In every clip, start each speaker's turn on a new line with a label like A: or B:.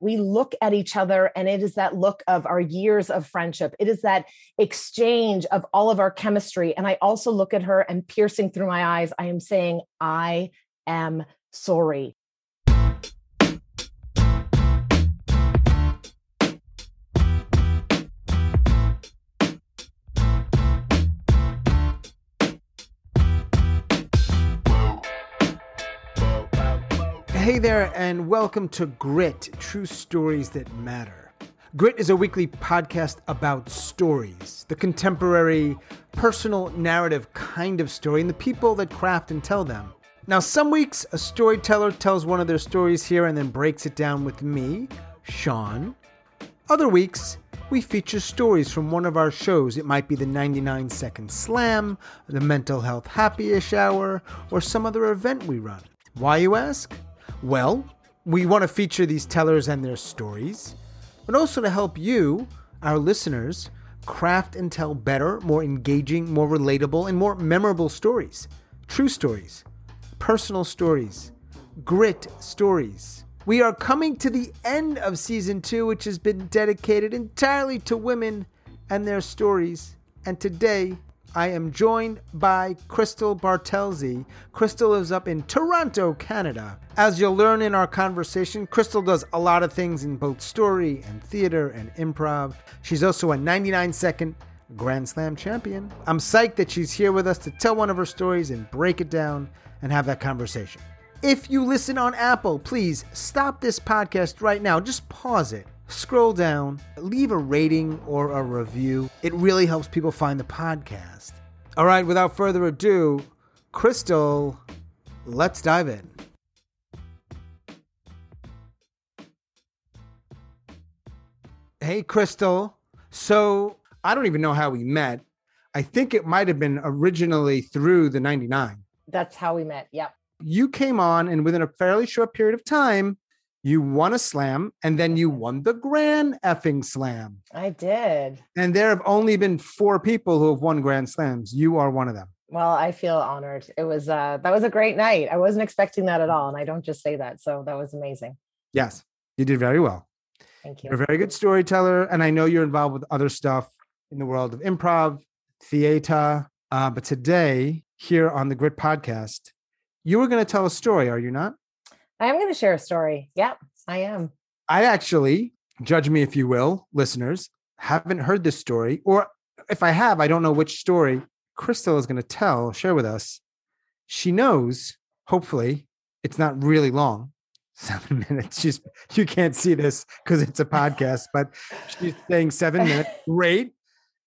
A: we look at each other and it is that look of our years of friendship. It is that exchange of all of our chemistry. And I also look at her and piercing through my eyes, I am saying, I am sorry.
B: Hey there, and welcome to Grit True Stories That Matter. Grit is a weekly podcast about stories, the contemporary, personal narrative kind of story, and the people that craft and tell them. Now, some weeks, a storyteller tells one of their stories here and then breaks it down with me, Sean. Other weeks, we feature stories from one of our shows. It might be the 99 Second Slam, the Mental Health Happy Hour, or some other event we run. Why, you ask? Well, we want to feature these tellers and their stories, but also to help you, our listeners, craft and tell better, more engaging, more relatable, and more memorable stories. True stories, personal stories, grit stories. We are coming to the end of season two, which has been dedicated entirely to women and their stories. And today, I am joined by Crystal Bartelzi. Crystal lives up in Toronto, Canada. As you'll learn in our conversation, Crystal does a lot of things in both story and theater and improv. She's also a 99 second Grand Slam champion. I'm psyched that she's here with us to tell one of her stories and break it down and have that conversation. If you listen on Apple, please stop this podcast right now. Just pause it scroll down, leave a rating or a review. It really helps people find the podcast. All right, without further ado, Crystal, let's dive in. Hey, Crystal. So I don't even know how we met. I think it might have been originally through the 99.
A: That's how we met. Yep.
B: You came on, and within a fairly short period of time, you won a slam and then you won the grand effing slam.
A: I did.
B: And there have only been four people who have won grand slams. You are one of them.
A: Well, I feel honored. It was uh that was a great night. I wasn't expecting that at all. And I don't just say that. So that was amazing.
B: Yes, you did very well.
A: Thank you.
B: You're a very good storyteller. And I know you're involved with other stuff in the world of improv, theater. Uh, but today, here on the Grit podcast, you were going to tell a story, are you not?
A: I am going to share a story. Yep, I am.
B: I actually, judge me if you will, listeners, haven't heard this story, or if I have, I don't know which story Crystal is going to tell, share with us. She knows, hopefully, it's not really long. Seven minutes. She's you can't see this because it's a podcast, but she's saying seven minutes. Great.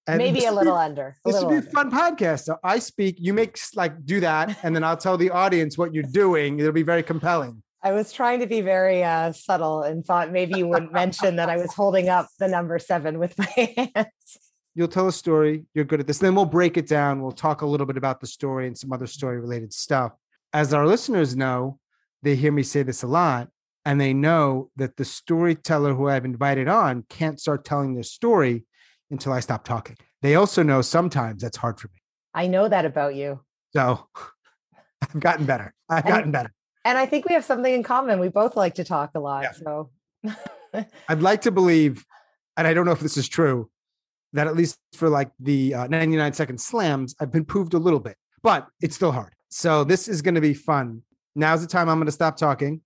A: And Maybe a little be, under.
B: A this
A: little
B: would be a fun podcast. So I speak, you make like do that, and then I'll tell the audience what you're doing. It'll be very compelling.
A: I was trying to be very uh, subtle and thought maybe you wouldn't mention that I was holding up the number seven with my hands.
B: You'll tell a story. You're good at this. Then we'll break it down. We'll talk a little bit about the story and some other story related stuff. As our listeners know, they hear me say this a lot, and they know that the storyteller who I've invited on can't start telling their story until I stop talking. They also know sometimes that's hard for me.
A: I know that about you.
B: So I've gotten better. I've gotten better
A: and I think we have something in common. We both like to talk a lot. Yeah. So
B: I'd like to believe, and I don't know if this is true, that at least for like the uh, 99 second slams, I've been proved a little bit, but it's still hard. So this is going to be fun. Now's the time I'm going to stop talking.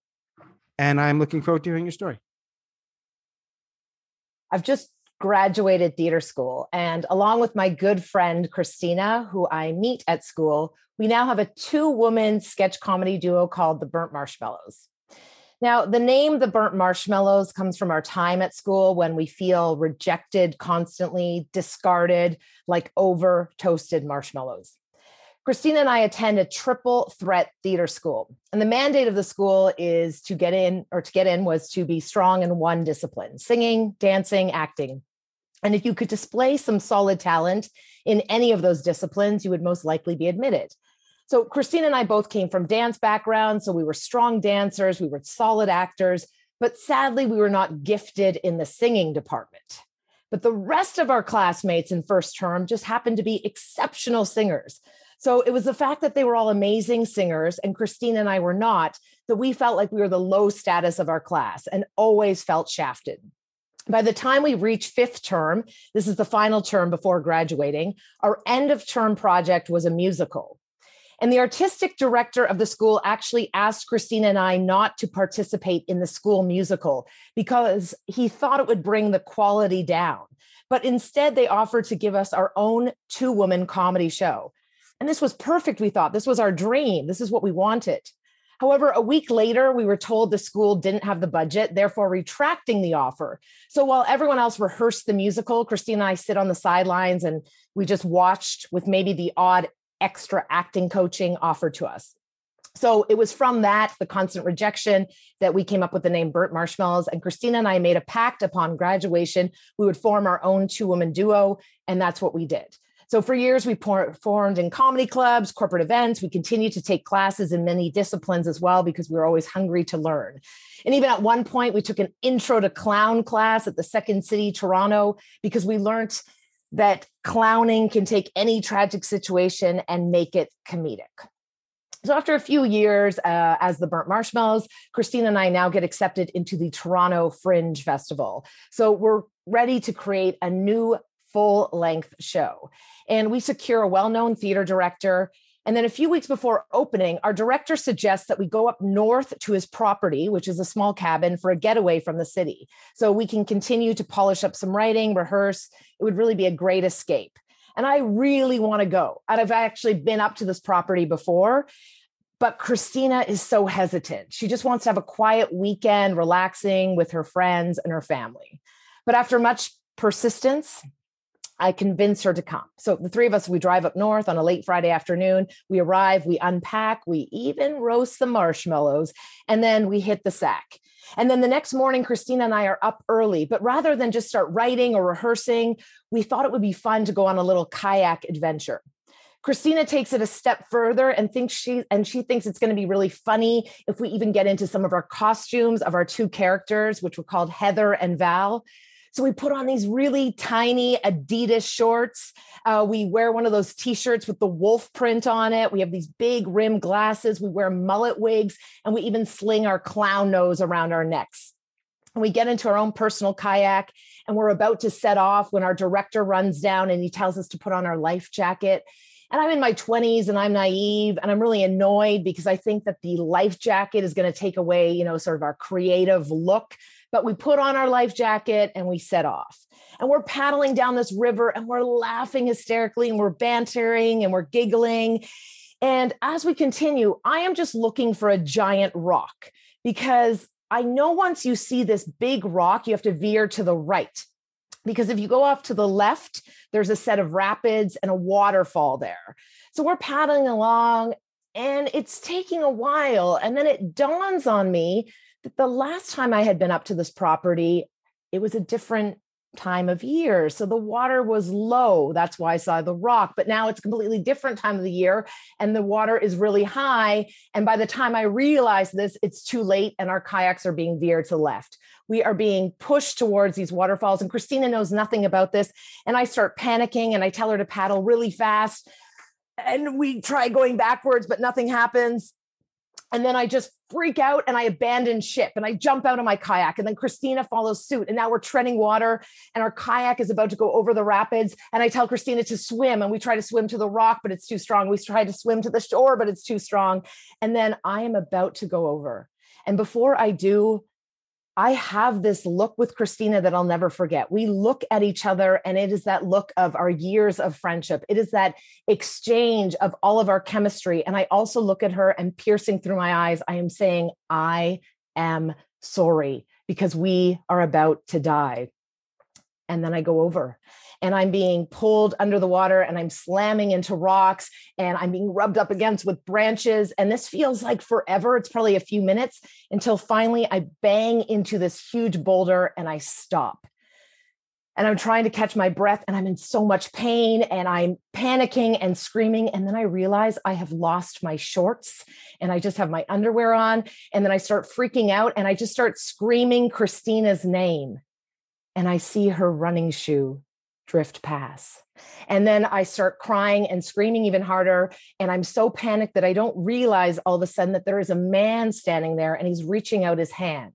B: And I'm looking forward to hearing your story.
A: I've just graduated theater school. And along with my good friend, Christina, who I meet at school, we now have a two woman sketch comedy duo called the Burnt Marshmallows. Now, the name The Burnt Marshmallows comes from our time at school when we feel rejected constantly, discarded, like over toasted marshmallows. Christina and I attend a triple threat theater school. And the mandate of the school is to get in, or to get in was to be strong in one discipline singing, dancing, acting. And if you could display some solid talent in any of those disciplines, you would most likely be admitted. So Christina and I both came from dance backgrounds, so we were strong dancers, we were solid actors, but sadly we were not gifted in the singing department. But the rest of our classmates in first term just happened to be exceptional singers. So it was the fact that they were all amazing singers and Christina and I were not, that we felt like we were the low status of our class and always felt shafted. By the time we reached fifth term, this is the final term before graduating, our end of term project was a musical. And the artistic director of the school actually asked Christina and I not to participate in the school musical because he thought it would bring the quality down. But instead, they offered to give us our own two woman comedy show. And this was perfect, we thought. This was our dream. This is what we wanted. However, a week later, we were told the school didn't have the budget, therefore retracting the offer. So while everyone else rehearsed the musical, Christine and I sit on the sidelines and we just watched with maybe the odd extra acting coaching offered to us. So it was from that, the constant rejection, that we came up with the name Burnt Marshmallows. And Christina and I made a pact upon graduation. We would form our own two woman duo. And that's what we did. So for years, we performed in comedy clubs, corporate events. We continued to take classes in many disciplines as well because we were always hungry to learn. And even at one point, we took an intro to clown class at the Second City, Toronto, because we learned that clowning can take any tragic situation and make it comedic. So after a few years uh, as the Burnt Marshmallows, Christina and I now get accepted into the Toronto Fringe Festival. So we're ready to create a new full length show. And we secure a well known theater director. And then a few weeks before opening, our director suggests that we go up north to his property, which is a small cabin, for a getaway from the city. So we can continue to polish up some writing, rehearse. It would really be a great escape. And I really want to go. And I've actually been up to this property before, but Christina is so hesitant. She just wants to have a quiet weekend, relaxing with her friends and her family. But after much persistence, I convince her to come. So the three of us, we drive up north on a late Friday afternoon. We arrive, we unpack, we even roast the marshmallows, and then we hit the sack. And then the next morning, Christina and I are up early. But rather than just start writing or rehearsing, we thought it would be fun to go on a little kayak adventure. Christina takes it a step further and thinks she and she thinks it's going to be really funny if we even get into some of our costumes of our two characters, which were called Heather and Val. So we put on these really tiny Adidas shorts. Uh, we wear one of those t-shirts with the wolf print on it. We have these big rim glasses. We wear mullet wigs, and we even sling our clown nose around our necks. And we get into our own personal kayak, and we're about to set off when our director runs down and he tells us to put on our life jacket. And I'm in my 20s and I'm naive and I'm really annoyed because I think that the life jacket is going to take away, you know, sort of our creative look but we put on our life jacket and we set off. And we're paddling down this river and we're laughing hysterically and we're bantering and we're giggling. And as we continue, I am just looking for a giant rock because I know once you see this big rock, you have to veer to the right. Because if you go off to the left, there's a set of rapids and a waterfall there. So we're paddling along and it's taking a while. And then it dawns on me the last time I had been up to this property, it was a different time of year. So the water was low. That's why I saw the rock. But now it's completely different time of the year and the water is really high. And by the time I realize this, it's too late and our kayaks are being veered to the left. We are being pushed towards these waterfalls. And Christina knows nothing about this. And I start panicking and I tell her to paddle really fast. And we try going backwards, but nothing happens. And then I just freak out and I abandon ship and I jump out of my kayak. And then Christina follows suit. And now we're treading water and our kayak is about to go over the rapids. And I tell Christina to swim. And we try to swim to the rock, but it's too strong. We try to swim to the shore, but it's too strong. And then I am about to go over. And before I do, I have this look with Christina that I'll never forget. We look at each other, and it is that look of our years of friendship. It is that exchange of all of our chemistry. And I also look at her, and piercing through my eyes, I am saying, I am sorry because we are about to die. And then I go over and I'm being pulled under the water and I'm slamming into rocks and I'm being rubbed up against with branches. And this feels like forever. It's probably a few minutes until finally I bang into this huge boulder and I stop. And I'm trying to catch my breath and I'm in so much pain and I'm panicking and screaming. And then I realize I have lost my shorts and I just have my underwear on. And then I start freaking out and I just start screaming Christina's name. And I see her running shoe drift pass. And then I start crying and screaming even harder. And I'm so panicked that I don't realize all of a sudden that there is a man standing there and he's reaching out his hand.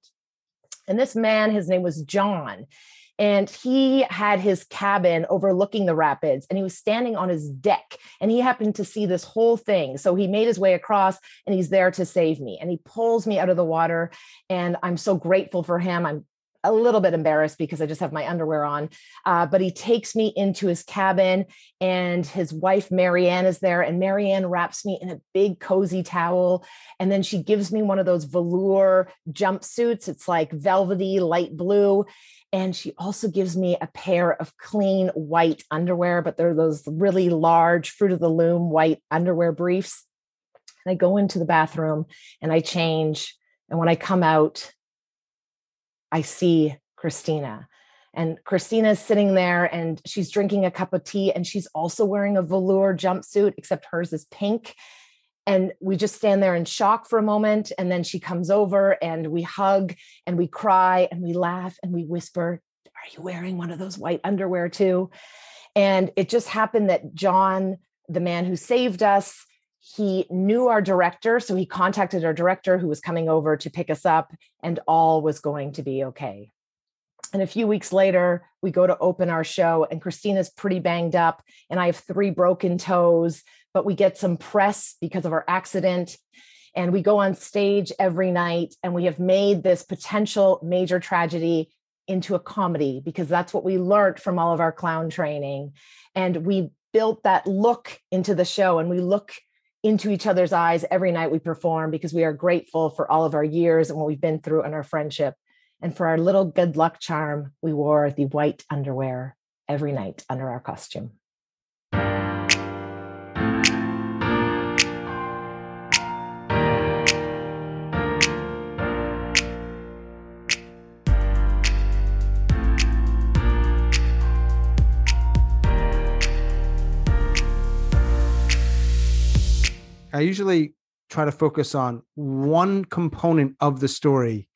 A: And this man, his name was John. And he had his cabin overlooking the rapids and he was standing on his deck and he happened to see this whole thing. So he made his way across and he's there to save me. And he pulls me out of the water. And I'm so grateful for him. I'm a little bit embarrassed because I just have my underwear on. Uh, but he takes me into his cabin, and his wife, Marianne, is there. And Marianne wraps me in a big, cozy towel. And then she gives me one of those velour jumpsuits. It's like velvety, light blue. And she also gives me a pair of clean white underwear, but they're those really large, fruit of the loom white underwear briefs. And I go into the bathroom and I change. And when I come out, I see Christina. And Christina's sitting there and she's drinking a cup of tea and she's also wearing a velour jumpsuit, except hers is pink. And we just stand there in shock for a moment. And then she comes over and we hug and we cry and we laugh and we whisper, Are you wearing one of those white underwear too? And it just happened that John, the man who saved us, he knew our director. So he contacted our director who was coming over to pick us up, and all was going to be okay. And a few weeks later, we go to open our show, and Christina's pretty banged up, and I have three broken toes, but we get some press because of our accident. And we go on stage every night, and we have made this potential major tragedy into a comedy because that's what we learned from all of our clown training. And we built that look into the show, and we look into each other's eyes every night we perform because we are grateful for all of our years and what we've been through and our friendship. And for our little good luck charm, we wore the white underwear every night under our costume.
B: I usually try to focus on one component of the story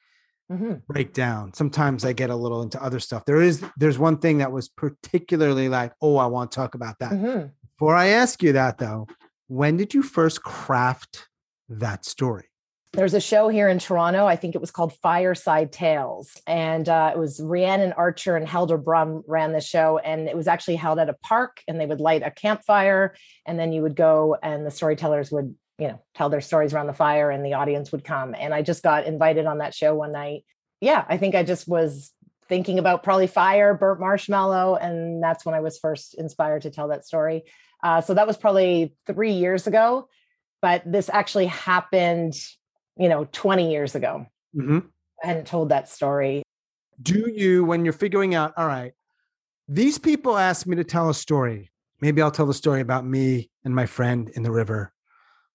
B: mm-hmm. breakdown. Sometimes I get a little into other stuff. There is there's one thing that was particularly like, oh, I want to talk about that. Mm-hmm. Before I ask you that though, when did you first craft that story?
A: There's a show here in Toronto. I think it was called Fireside Tales. And uh, it was Rhiannon Archer and Helder Brum ran the show. And it was actually held at a park and they would light a campfire. And then you would go and the storytellers would, you know, tell their stories around the fire and the audience would come. And I just got invited on that show one night. Yeah, I think I just was thinking about probably fire, burnt marshmallow. And that's when I was first inspired to tell that story. Uh, so that was probably three years ago. But this actually happened you know 20 years ago. Mm-hmm. i hadn't told that story.
B: Do you when you're figuring out all right these people asked me to tell a story. Maybe i'll tell the story about me and my friend in the river.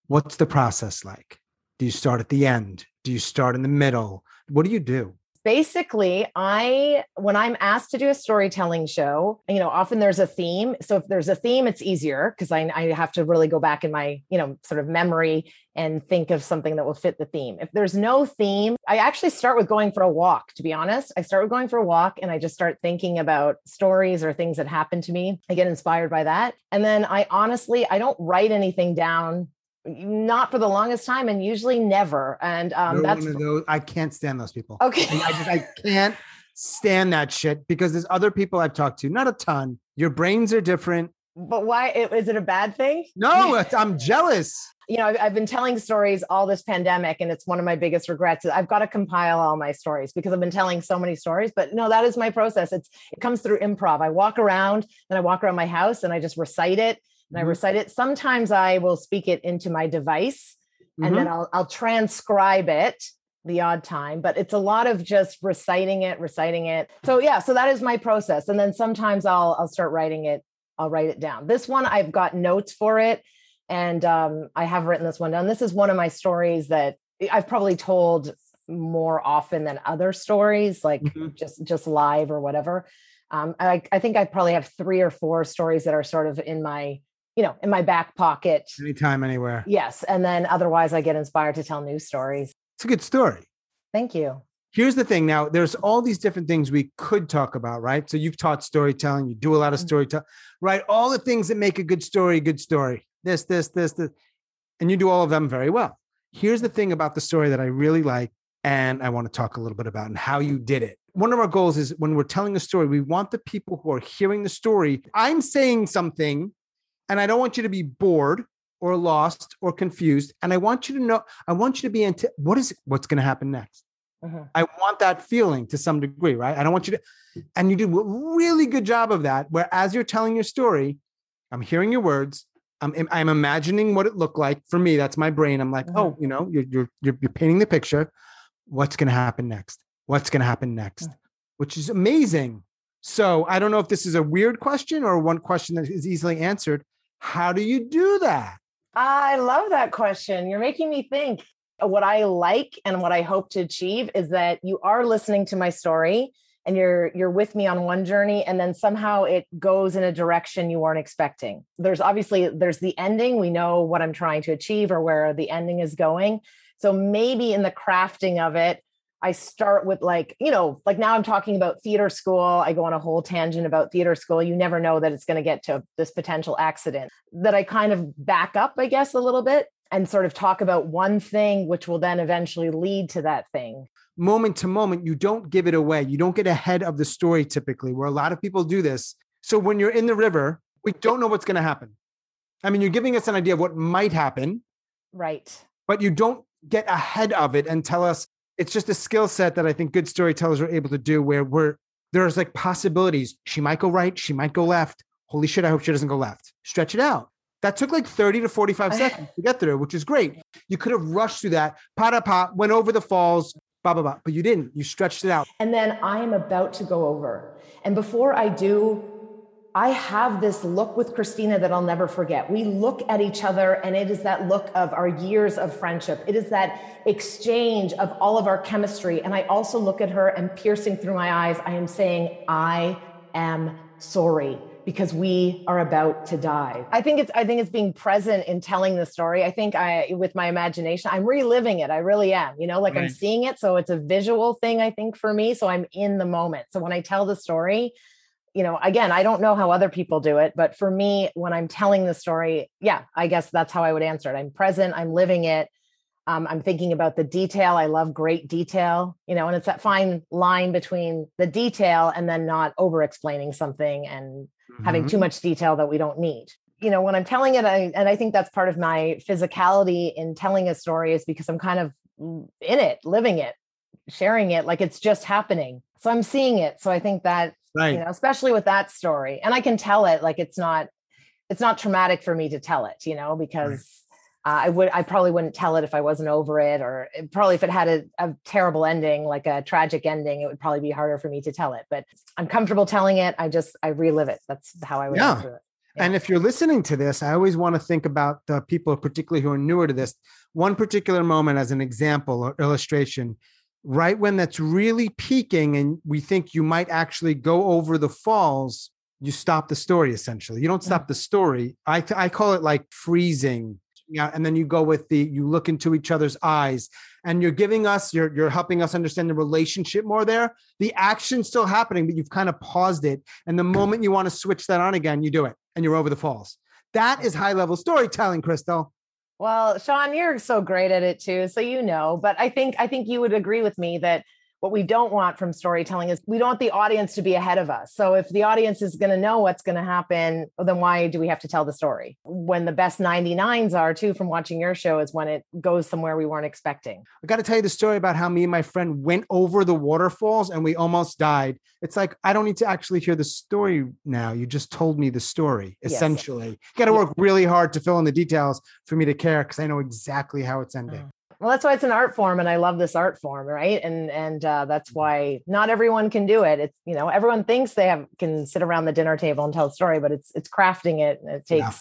B: What's the process like? Do you start at the end? Do you start in the middle? What do you do
A: basically i when i'm asked to do a storytelling show you know often there's a theme. So if there's a theme it's easier because I, I have to really go back in my you know sort of memory and think of something that will fit the theme. If there's no theme i actually start with going for a walk to be honest. I start with going for a walk and i just start thinking about stories or things that happen to me. I get inspired by that. And then i honestly i don't write anything down not for the longest time and usually never and um that's
B: those, i can't stand those people.
A: Okay.
B: I, just i can't stand that shit because there's other people i've talked to not a ton. Your brains are different.
A: But why is it a bad thing?
B: No i'm jealous.
A: You know I've, been telling stories all this pandemic and it's one of my biggest regrets i've got to compile all my stories because i've been telling so many stories but no that is my process. It's it comes through improv. I walk around and i walk around my house and i just recite it and I mm-hmm. recite it. Sometimes I will speak it into my device mm-hmm. and then mm-hmm. I'll, I'll transcribe it the odd time, but it's a lot of just reciting it, reciting it. So yeah, so that is my process. And then sometimes I'll I'll start writing it. I'll write it down. This one I've got notes for it, and um, I have written this one down. This is one of my stories that I've probably told more often than other stories, like mm-hmm. just just live or whatever. Um, I, I think I probably have three or four stories that are sort of in my you know, in my back pocket.
B: Anytime, anywhere.
A: Yes. And then otherwise, I get inspired to tell new stories.
B: It's a good story.
A: Thank you.
B: Here's the thing. Now, there's all these different things we could talk about, right? So you've taught storytelling, you do a lot of
A: Mhm.
B: storytelling, right? All the things that make a good story, a good story. This, this, this, this, and you do all of them very well. Here's the thing about the story that I really like, and I want to talk a little bit about and how you did it. One of our goals is when we're telling a story, we want the people who are hearing the story. I'm saying something, and I don't want you to be bored or lost or confused. And I want you to know, I want you to be into what is what's going to happen next.
A: Mhm.
B: I want that feeling to some degree, right? I don't want you to, and you do a really good job of that. Where as you're telling your story, I'm hearing your words. I'm, I'm imagining what it looked like for me. That's my brain. I'm like,
A: Mhm.
B: oh, you know, you're you're you're, you're painting the picture. What's going to happen next? What's going to happen next?
A: Mm.
B: Which is amazing. So I don't know if this is a weird question or one question that is easily answered. How do you do that?
A: I love that question. You're making me think. Uh, what I like and what I hope to achieve is that you are listening to my story and you're you're with me on one journey and then somehow it goes in a direction you weren't expecting. There's obviously there's the ending, we know what I'm trying to achieve or where the ending is going. So maybe in the crafting of it I start with like, you know, like now I'm talking about theater school. I go on a whole tangent about theater school. You never know that it's going to get to this potential accident. That I kind of back up, I guess, a little bit and sort of talk about one thing, which will then eventually lead to that thing.
B: moment to moment, you don't give it away. You don't get ahead of the story typically, where a lot of people do this. So when you're in the river, we don't know what's going to happen. I mean, you're giving us an idea of what might happen,
A: Right.
B: but you don't get ahead of it and tell us it's just a skill set that I think good storytellers are able to do where we're there's like possibilities. She might go right, she might go left. Holy shit, I hope she doesn't go left. Stretch it out. That took like 30 to 45 seconds to get through, which is great. You could have rushed through that, pa pa, went over the falls, blah, blah, blah. But you didn't. You stretched it out.
A: And then I am about to go over. And before I do, I have this look with Christina that I'll never forget. We look at each other, and it is that look of our years of friendship. It is that exchange of all of our chemistry. And I also look at her, and piercing through my eyes, I am saying, I am sorry because we are about to die. I think it's I think it's being present in telling the story. I think I with my imagination, I'm reliving it. I really am. You know, like I'm seeing it. So it's a visual thing, I think, for me. So I'm in the moment. So when I tell the story, you know, again, I don't know how other people do it, but for me, when I'm telling the story, yeah, I guess that's how I would answer it. I'm present, I'm living it. Um, I'm thinking about the detail. I love great detail, you know, and it's that fine line between the detail and then not over explaining something and having
B: Mhm.
A: too much detail that we don't need. You know, when I'm telling it, I, and I think that's part of my physicality in telling a story is because I'm kind of in it, living it, sharing it like it's just happening. So I'm seeing it. So I think that
B: right.
A: you know especially with that story and i can tell it like it's not it's not traumatic for me to tell it you know because uh, i would i probably wouldn't tell it if i wasn't over it or it, probably if it had a, a terrible ending like a tragic ending it would probably be harder for me to tell it but i'm comfortable telling it i just i relive it that's how i would
B: Yeah.
A: it
B: And if you're listening to this, I always want to think about the people, particularly who are newer to this. One particular moment as an example or illustration, right when that's really peaking and we think you might actually go over the falls, you stop the story essentially. You don't stop the story. I, I call it like freezing. Yeah, and then you go with the you look into each other's eyes and you're giving us you're you're helping us understand the relationship more there the action's still happening but you've kind of paused it and the moment you want to switch that on again you do it and you're over the falls that is high level storytelling crystal
A: well sean you're so great at it too so you know but i think i think you would agree with me that what we don't want from storytelling is we don't want the audience to be ahead of us. So if the audience is going to know what's going to happen, then why do we have to tell the story? When the best 99s are too from watching your show is when it goes somewhere we weren't expecting.
B: i got to tell you the story about how me and my friend went over the waterfalls and we almost died. It's like i don't need to actually hear the story now. You just told me the story essentially. You got to work really hard to fill in the details for me to care because i know exactly how it's ending mm.
A: Well, that's why it's an art form, and I love this art form, right? And and uh, that's why not everyone can do it. It's you know everyone thinks they have can sit around the dinner table and tell a story, but it's it's crafting it. And it takes
B: Yeah.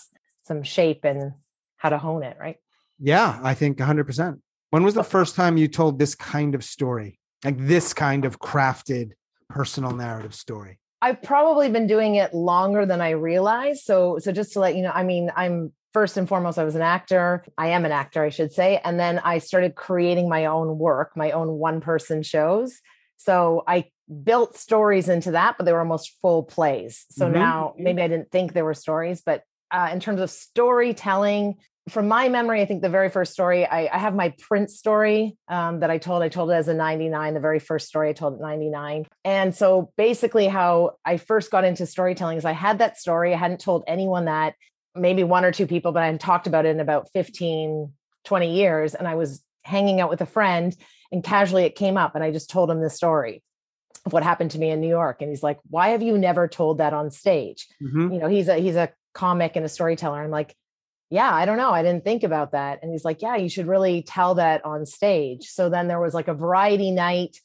A: some shape and how to hone it, right?
B: Yeah, I think 100%. When was the first time you told this kind of story? Like this kind of crafted personal narrative story?
A: I've probably been doing it longer than I realized. So so just to let you know, I mean, I'm first and foremost, I was an actor. I am an actor, I should say. And then I started creating my own work, my own one person shows. So I built stories into that, but they were almost full plays. So mm-hmm. now maybe I didn't think there were stories, but uh, in terms of storytelling, from my memory, I think the very first story I, I have my Prince story um, that I told. I told it as a 99, the very first story I told at 99. And so basically, how I first got into storytelling is I had that story. I hadn't told anyone that, maybe one or two people, but I hadn't talked about it in about 15, 20 years. And I was hanging out with a friend and casually it came up and I just told him the story of what happened to me in New York. And he's like, why have you never told that on stage? Mm-hmm. You know, he's a, he's a comic and a storyteller. I'm like, yeah, I don't know. I didn't think about that. And he's like, yeah, you should really tell that on stage. So then there was like a variety night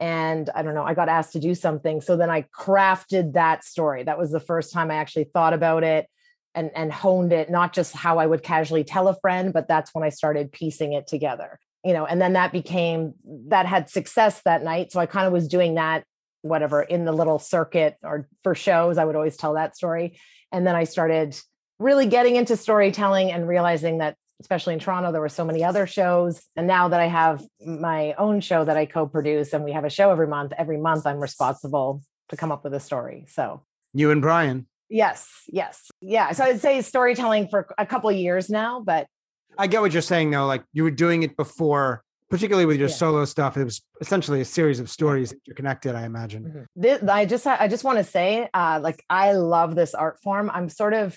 A: and I don't know, I got asked to do something. So then I crafted that story. That was the first time I actually thought about it and and honed it, not just how I would casually tell a friend, but that's when I started piecing it together. You know, and then that became that had success that night. So I kind of was doing that whatever in the little circuit or for shows i would always tell that story and then i started really getting into storytelling and realizing that especially in Toronto there were so many other shows and now that I have my own show that I co-produce and we have a show every month every month I'm responsible to come up with a story so
B: you and Brian
A: yes yes yeah so I'd say storytelling for a couple years now but
B: I get what you're saying though like you were doing it before particularly with your yeah. solo stuff it was essentially a series of stories that you're connected i imagine mm-hmm.
A: this, i just i just want to say uh, like i love this art form i'm sort of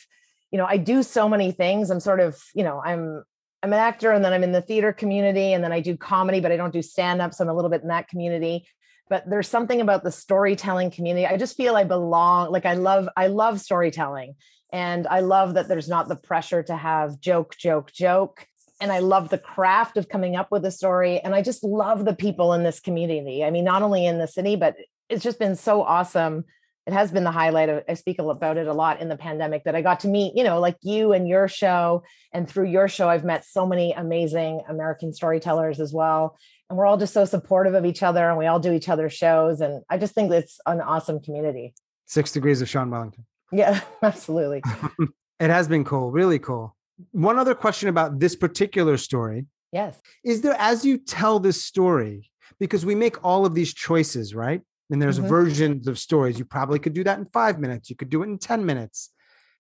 A: you know, I do so many things. I'm sort of, you know, I'm I'm an actor and then I'm in the theater community and then I do comedy, but I don't do stand up. So I'm a little bit in that community. But there's something about the storytelling community. I just feel I belong. Like I love, I love storytelling. And I love that there's not the pressure to have joke, joke, joke. And I love the craft of coming up with a story. And I just love the people in this community. I mean, not only in the city, but it's just been so awesome it has been the highlight of i speak about it a lot in the pandemic that i got to meet you know like you and your show and through your show i've met so many amazing american storytellers as well and we're all just so supportive of each other and we all do each other's shows and i just think it's an awesome community
B: six degrees of sean wellington
A: yeah absolutely
B: it has been cool really cool one other question about this particular story
A: yes
B: is there as you tell this story because we make all of these choices right and there's mm-hmm. versions of stories. You probably could do that in five minutes. You could do it in 10 minutes.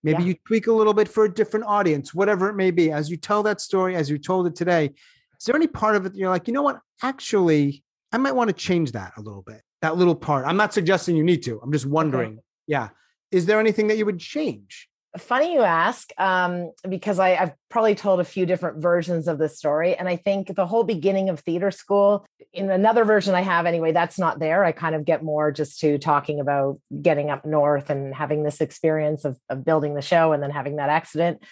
B: Maybe yeah. you tweak a little bit for a different audience, whatever it may be. As you tell that story, as you told it today, is there any part of it you're like, you know what? Actually, I might want to change that a little bit. That little part. I'm not suggesting you need to. I'm just wondering. Okay. Yeah. Is there anything that you would change?
A: funny you ask um, because I, have probably told a few different versions of this story and i think the whole beginning of theater school in another version i have anyway that's not there i kind of get more just to talking about getting up north and having this experience of, of building the show and then having that accident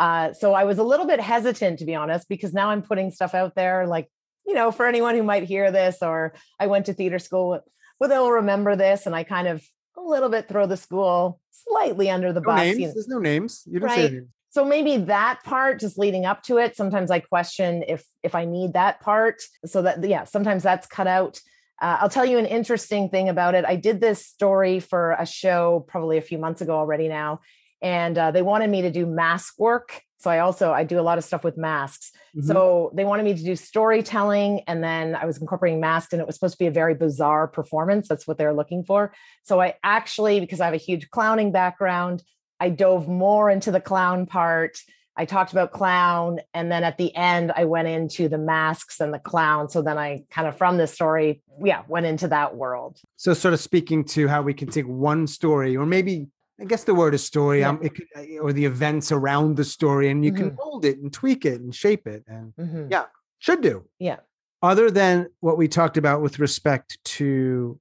A: uh, so i was a little bit hesitant to be honest because now i'm putting stuff out there like you know for anyone who might hear this or i went to theater school well they'll remember this and i kind of a little bit throw the school slightly under the
B: no
A: bus.
B: Names. You know. There's no names. You didn't right? say names.
A: So maybe that part just leading up to it. Sometimes I question if if I need that part. So that yeah, sometimes that's cut out. Uh, I'll tell you an interesting thing about it. I did this story for a show probably a few months ago already now, and uh, they wanted me to do mask work so i also i do a lot of stuff with masks. Mm-hmm. so they wanted me to do storytelling and then i was incorporating masks and it was supposed to be a very bizarre performance that's what they're looking for. So i actually because i have a huge clowning background i dove more into the clown part. I talked about clown and then at the end i went into the masks and the clown. So then i kind of from this story yeah went into that world.
B: So sort of speaking to how we can take one story or maybe I guess the word is story, yeah. um, could, uh, or the events around the story, and you mm-hmm. can mold it and tweak it and shape it, and mm-hmm. yeah, should do.
A: Yeah.
B: Other than what we talked about with respect to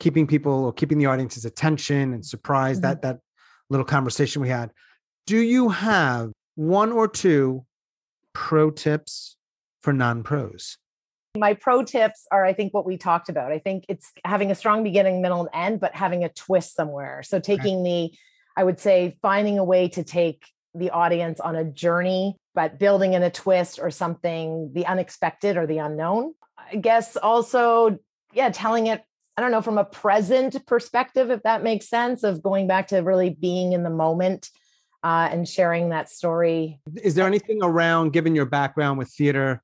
B: keeping people or keeping the audience's attention and surprise, mm-hmm. that that little conversation we had, do you have one or two pro tips for non-pros?
A: My pro tips are, I think, what we talked about. I think it's having a strong beginning, middle, and end, but having a twist somewhere. So taking okay. the, I would say, finding a way to take the audience on a journey, but building in a twist or something, the unexpected or the unknown. I guess also, yeah, telling it, I don't know, from a present perspective, if that makes sense, of going back to really being in the moment uh, and sharing that story.
B: Is there anything around, given your background with theater,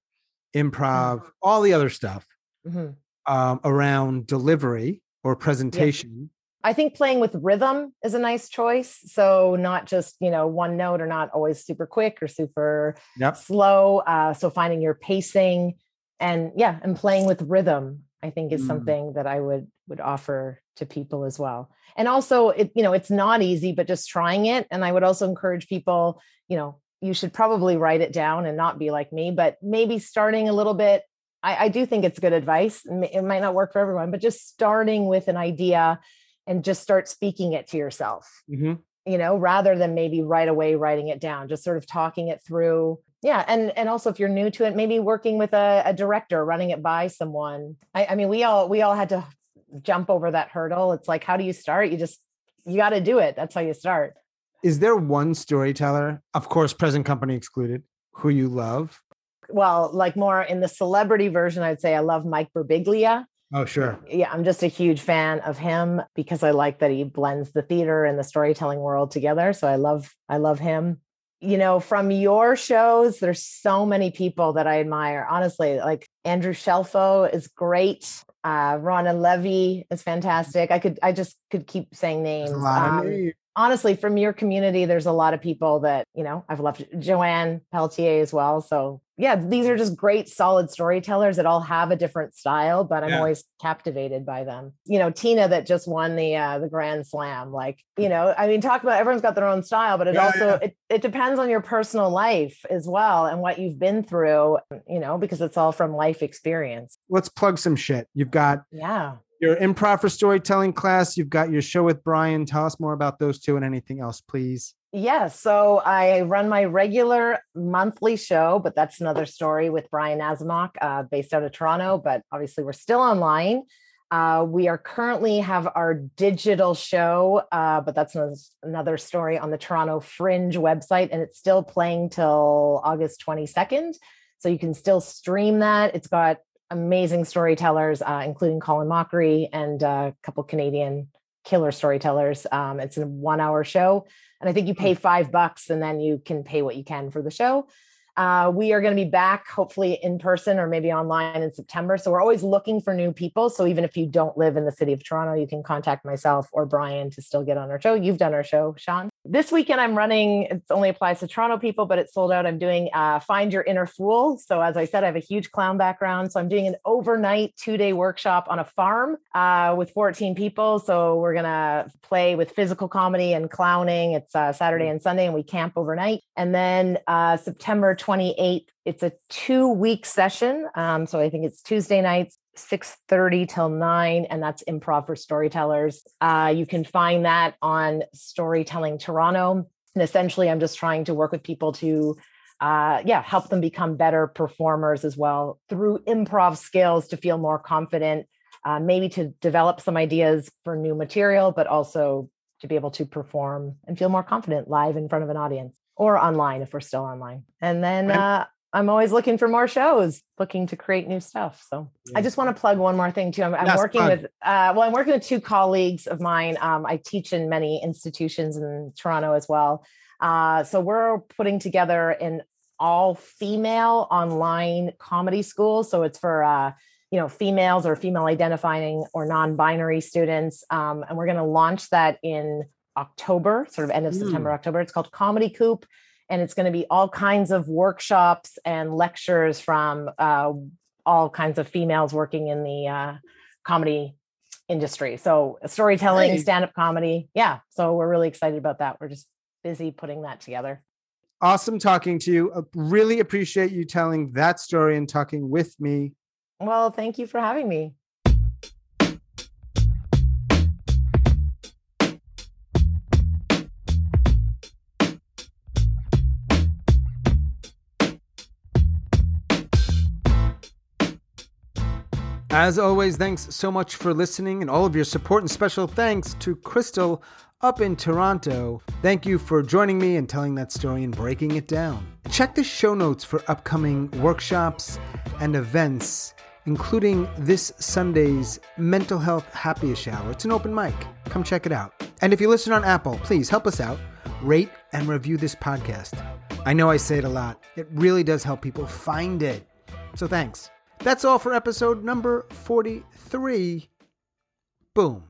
B: improv, mm-hmm. all the other stuff, mm-hmm. um, around delivery or presentation?
A: I think playing with rhythm is a nice choice. So not just you know one note or not always super quick or super yep. slow. Uh, so finding your pacing and yeah, and playing with rhythm, I think is mm. something that I would would offer to people as well. And also, it you know it's not easy, but just trying it. And I would also encourage people, you know, you should probably write it down and not be like me, but maybe starting a little bit. I, I do think it's good advice. It might not work for everyone, but just starting with an idea and just start speaking it to yourself mm-hmm. you know rather than maybe right away writing it down just sort of talking it through yeah and and also if you're new to it maybe working with a, a director running it by someone I, I mean we all we all had to jump over that hurdle it's like how do you start you just you got to do it that's how you start
B: is there one storyteller of course present company excluded who you love
A: well like more in the celebrity version i'd say i love mike birbiglia
B: Oh, sure.
A: Yeah, I'm just a huge fan of him because I like that he blends the theater and the storytelling world together. So I love I love him. You know, from your shows, there's so many people that I admire. Honestly, like Andrew Scelfo is great. Uh, Ronna Levy is fantastic. I could, I just could keep saying names. Um, honestly, from your community, there's a lot of people that you know I've loved. Joanne Pelletier as well. So yeah, these are just great, solid storytellers that all have a different style, but I'm yeah. always captivated by them. You know, Tina that just won the uh, the Grand Slam. Like, you know, I mean, talk about everyone's got their own style, but it yeah, also yeah. It, it depends on your personal life as well and what you've been through. You know, because it's all from life experience.
B: Let's plug some shit. You've got
A: yeah
B: your improv for storytelling class. You've got your show with Brian. Tell us more about those two and anything else, please.
A: Yes. So I run my regular monthly show, but that's another story with Brian Azamock, uh, based out of Toronto. But obviously, we're still online. Uh, we are currently have our digital show, uh, but that's another story on the Toronto Fringe website, and it's still playing till August 22nd. So you can still stream that. It's got amazing storytellers, uh, including Colin Mochrie and uh, a couple Canadian killer storytellers. Um, it's a one hour show. And I think you pay hmm. five bucks and then you can pay what you can for the show. Uh, we are going to be back hopefully in person or maybe online in September. So we're always looking for new people. So even if you don't live in the city of Toronto, you can contact myself or Brian to still get on our show. You've done our show, Sean. This weekend I'm running, it only applies to Toronto people, but it's sold out. I'm doing uh, Find Your Inner Fool. So as I said, I have a huge clown background. So I'm doing an overnight two day workshop on a farm uh, with 14 people. So we're going to play with physical comedy and clowning. It's uh, Saturday and Sunday and we camp overnight. And then uh, September 28th, it's a two week session. Um, so I think it's Tuesday nights, 6.30 till 9 and that's improv for storytellers uh, you can find that on storytelling toronto and essentially i'm just trying to work with people to uh, yeah help them become better performers as well through improv skills to feel more confident uh, maybe to develop some ideas for new material but also to be able to perform and feel more confident live in front of an audience or online if we're still online and then uh, I'm always looking for more shows, looking to create new stuff. So yeah. I just want to plug one more thing too. I'm, I'm yes, working fun. with, uh, well, I'm working with two colleagues of mine. Um, I teach in many institutions in Toronto as well. Uh, so we're putting together an all female online comedy school. So it's for, uh, you know, females or female identifying or non-binary students. Um, and we're going to launch that in October, sort of end of mm. September, October. It's called Comedy Coop and it's going to be all kinds of workshops and lectures from uh, all kinds of females working in the uh, comedy industry. So storytelling, hey. stand-up comedy. Yeah. So we're really excited about that. We're just busy putting that together.
B: Awesome talking to you. Uh, really appreciate you telling that story and talking with me.
A: Well, thank you for having me.
B: As always, thanks so much for listening and all of your support, and special thanks to Crystal up in Toronto. Thank you for joining me and telling that story and breaking it down. Check the show notes for upcoming workshops and events, including this Sunday's Mental Health Happy Hour. It's an open mic. Come check it out. And if you listen on Apple, please help us out. Rate and review this podcast. I know I say it a lot, it really does help people find it. So thanks. That's all for episode number 43. Boom.